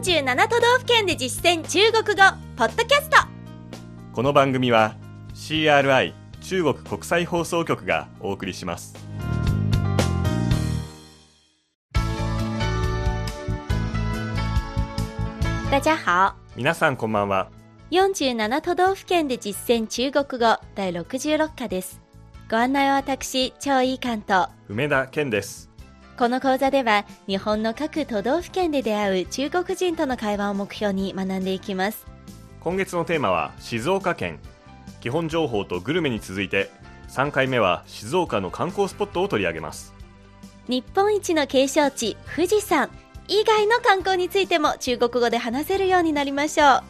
47都道府県で実践中国語ポッドキャスト。この番組は CRI 中国国際放送局がお送りします。大家好。皆さんこんばんは。47都道府県で実践中国語第66課です。ご案内は私超いい関東梅田健ですこの講座では日本の各都道府県で出会う中国人との会話を目標に学んでいきます。今月のテーマは静岡県。基本情報とグルメに続いて3回目は静岡の観光スポットを取り上げます。日本一の景勝地富士山。以外の観光についても中国語で話せるようになりましょう。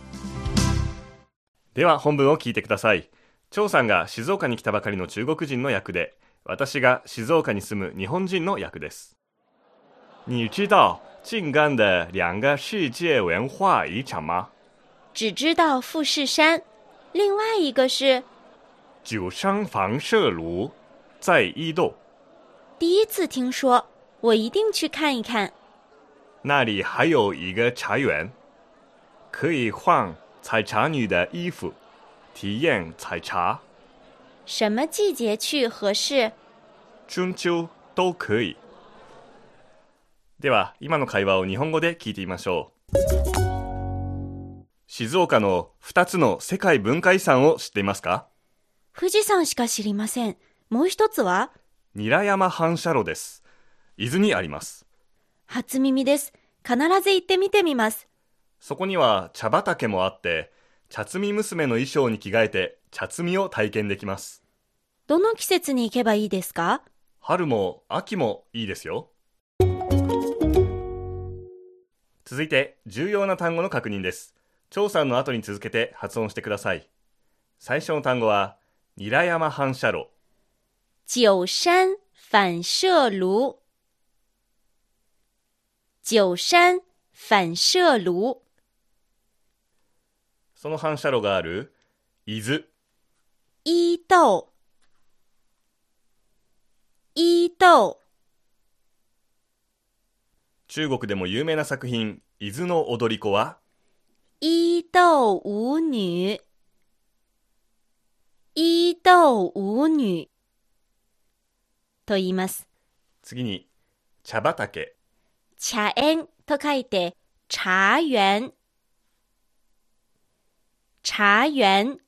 では本文を聞いてください。張さんが静岡に来たばかりの中国人の役で私が静岡に住む日本人の役です你知道静冈的两个世界文化遗产吗？只知道富士山。另外一个是九山房射炉在伊豆。第一次听说我一定去看一看。那里还有一个茶园。可以换采茶女的衣服体验采茶。什么季节去合适？春秋都可以では今の会話を日本語で聞いてみましょう。静岡の2つの世界文化遺産を知っていますか？富士山しか知りません。もう一つは？韮山反射炉です。伊豆にあります。初耳です。必ず行ってみてみます。そこには茶畑もあって茶摘み娘の衣装に着替えて茶摘みを体験できます。どの季節に行けばいいですか？春も秋もいいですよ続いて重要な単語の確認です。張さんの後に続けて発音してください。最初の単語は韮山反射炉。九山反射炉。九山反射炉。その反射炉がある伊豆。伊豆。伊豆中国でも有名な作品伊豆の踊り子は？伊豆舞女伊豆舞女と言います次に茶畑茶園と書いて茶園茶園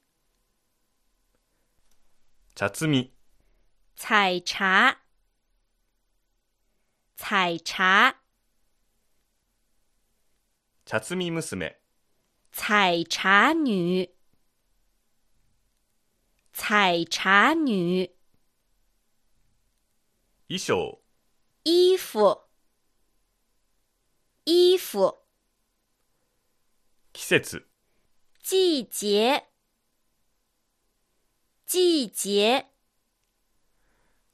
茶摘み采茶采茶茶摘み娘。采茶女。采茶女。衣装衣服。衣服。季節。季节。季节。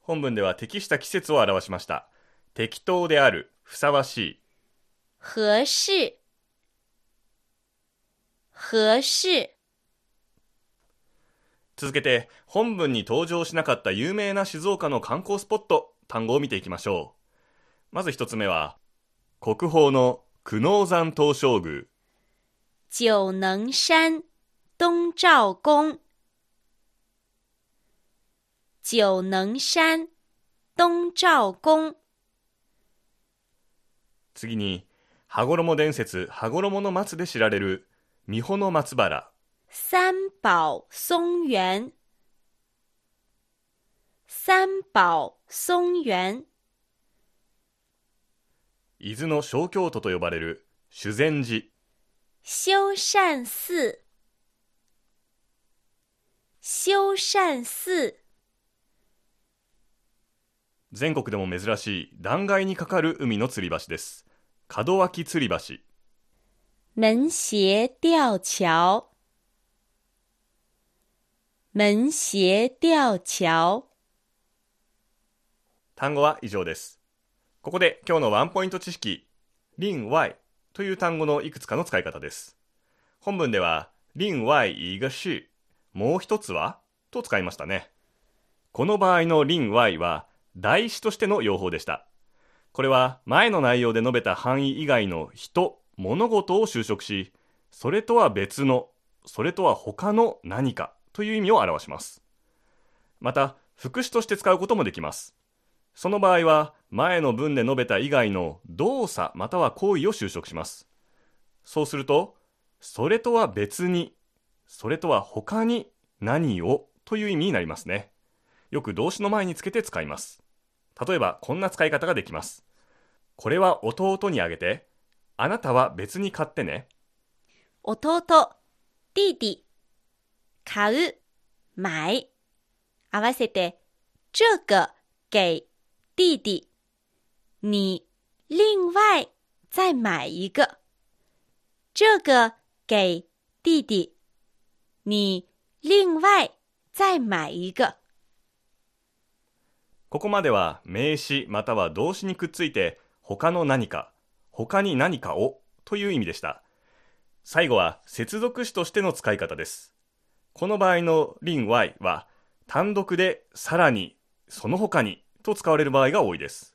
本文では適した季節を表しました。適当である。ふさわしい。合适合适続けて本文に登場しなかった有名な静岡の観光スポット単語を見ていきましょう。まず一つ目は国宝の久能山東照宮。九能山东照宫九能山東照宮。次に羽衣伝説羽衣の松で知られる三保の松原。三宝松原。三宝松原。伊豆の小京都と呼ばれる修善寺。修善寺。修善寺。全国でも珍しい断崖に架かる海の吊り橋です。門脇吊り橋门斜吊橋門斜吊橋単語は以上です。ここで今日のワンポイント知識林外という単語のいくつかの使い方です。本文では另外一个是もう一つは？と使いましたね。この場合の林外は代詞としての用法でした。これは前の内容で述べた範囲以外の人物事を修飾し、それとは別の、それとは他の何かという意味を表します。また、副詞として使うこともできます。その場合は、前の文で述べた以外の動作または行為を修飾します。そうすると、それとは別に、それとは他に何をという意味になりますね。よく動詞の前につけて使います。例えば、こんな使い方ができます。これは弟にあげて、あなたは別に買ってね。弟、弟弟、買う、買。合わせて、这个给弟弟，你另外再买一个。这个给弟弟，你另外再买一个。ここまでは名詞または動詞にくっついて他の何か、他に何かをという意味でした。最後は接続詞としての使い方です。この場合の另外は単独でさらに、その他にと使われる場合が多いです。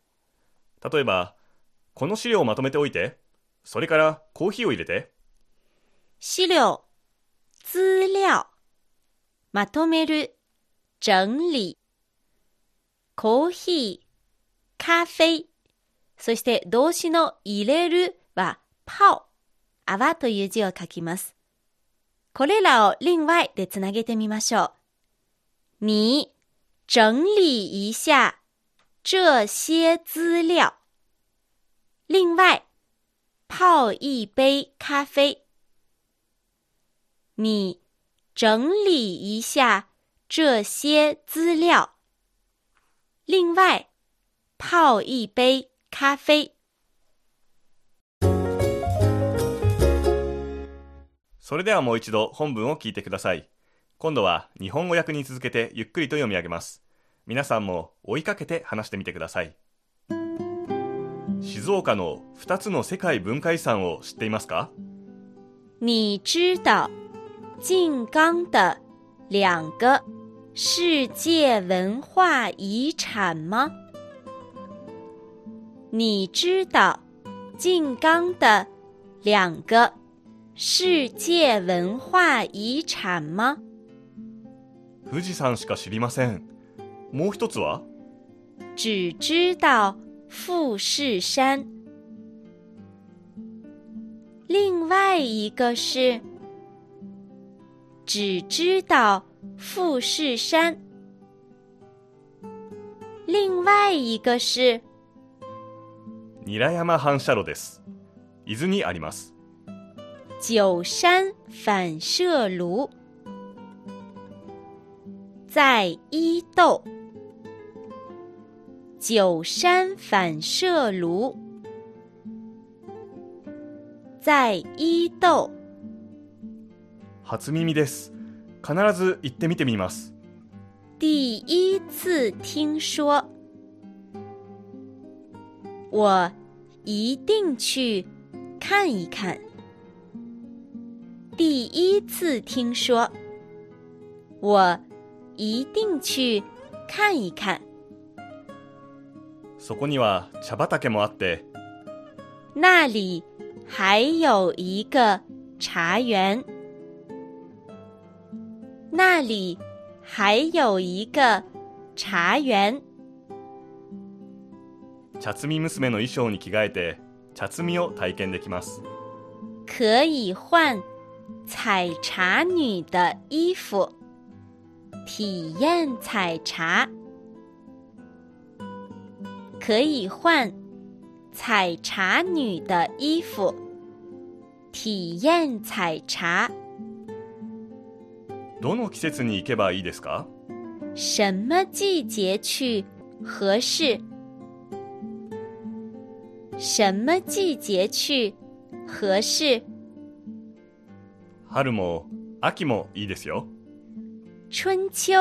例えば、この資料をまとめておいて、それからコーヒーを入れて、資料、資料、まとめる、整理、コーヒー、咖啡、そして動詞の入れるは泡、泡という字を書きます。これらを另外でつなげてみましょう。你整理一下这些资料。另外，泡一杯咖啡。你整理一下这些资料。另外，泡一杯咖啡。それではもう一度本文を聞いてください。今度は日本語訳に続けてゆっくりと読み上げます。皆さんも追いかけて話してみてください。静岡の2つの世界文化遺産を知っていますか？你知道静冈的两个世界文化遗产吗？你知道静冈的两个世界文化遺產吗？富士山しか知りません。もう一つは只知道富士山。另外一个是只知道富士山。另外一个是 韮山反射炉です。伊豆にあります。九山反射炉，在伊豆。九山反射炉，在伊豆。初耳です。必ず行ってみてみます。第一次听说，我一定去看一看。第一次听说，我一定去看一看。そこには茶畑もあって、那里还有一个茶园，那里还有一个茶园。 茶摘み娘の衣装に着替えて、茶摘みを体験できます。可以换采茶女的衣服，体验采茶。可以换采茶女的衣服，体验采茶。どの季節に行けばいいですか？什么季节去？合适？什么季节去？合适？春も秋もいいですよ。春秋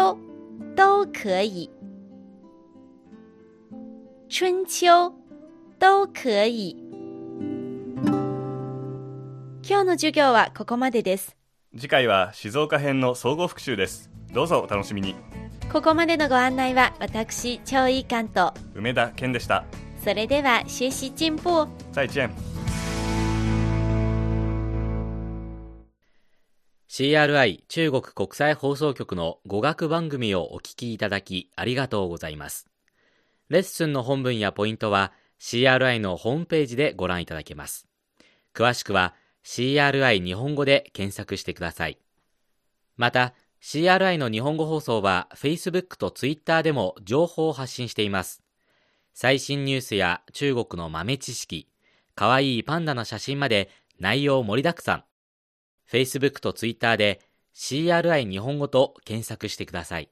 都可以，春秋都可以。今日の授業はここまでです。次回は静岡編の総合復習です。どうぞお楽しみに。ここまでのご案内は私、超いい関と、梅田健でした。それでは学习进步，再见。CRI 中国国際放送局の語学番組をお聞きいただきありがとうございます。レッスンの本文やポイントは CRI のホームページでご覧いただけます。詳しくは CRI 日本語で検索してください。また、CRI の日本語放送は Facebook と Twitter でも情報を発信しています。最新ニュースや中国の豆知識、かわいいパンダの写真まで内容盛りだくさん。Facebook と Twitter で CRI 日本語と検索してください。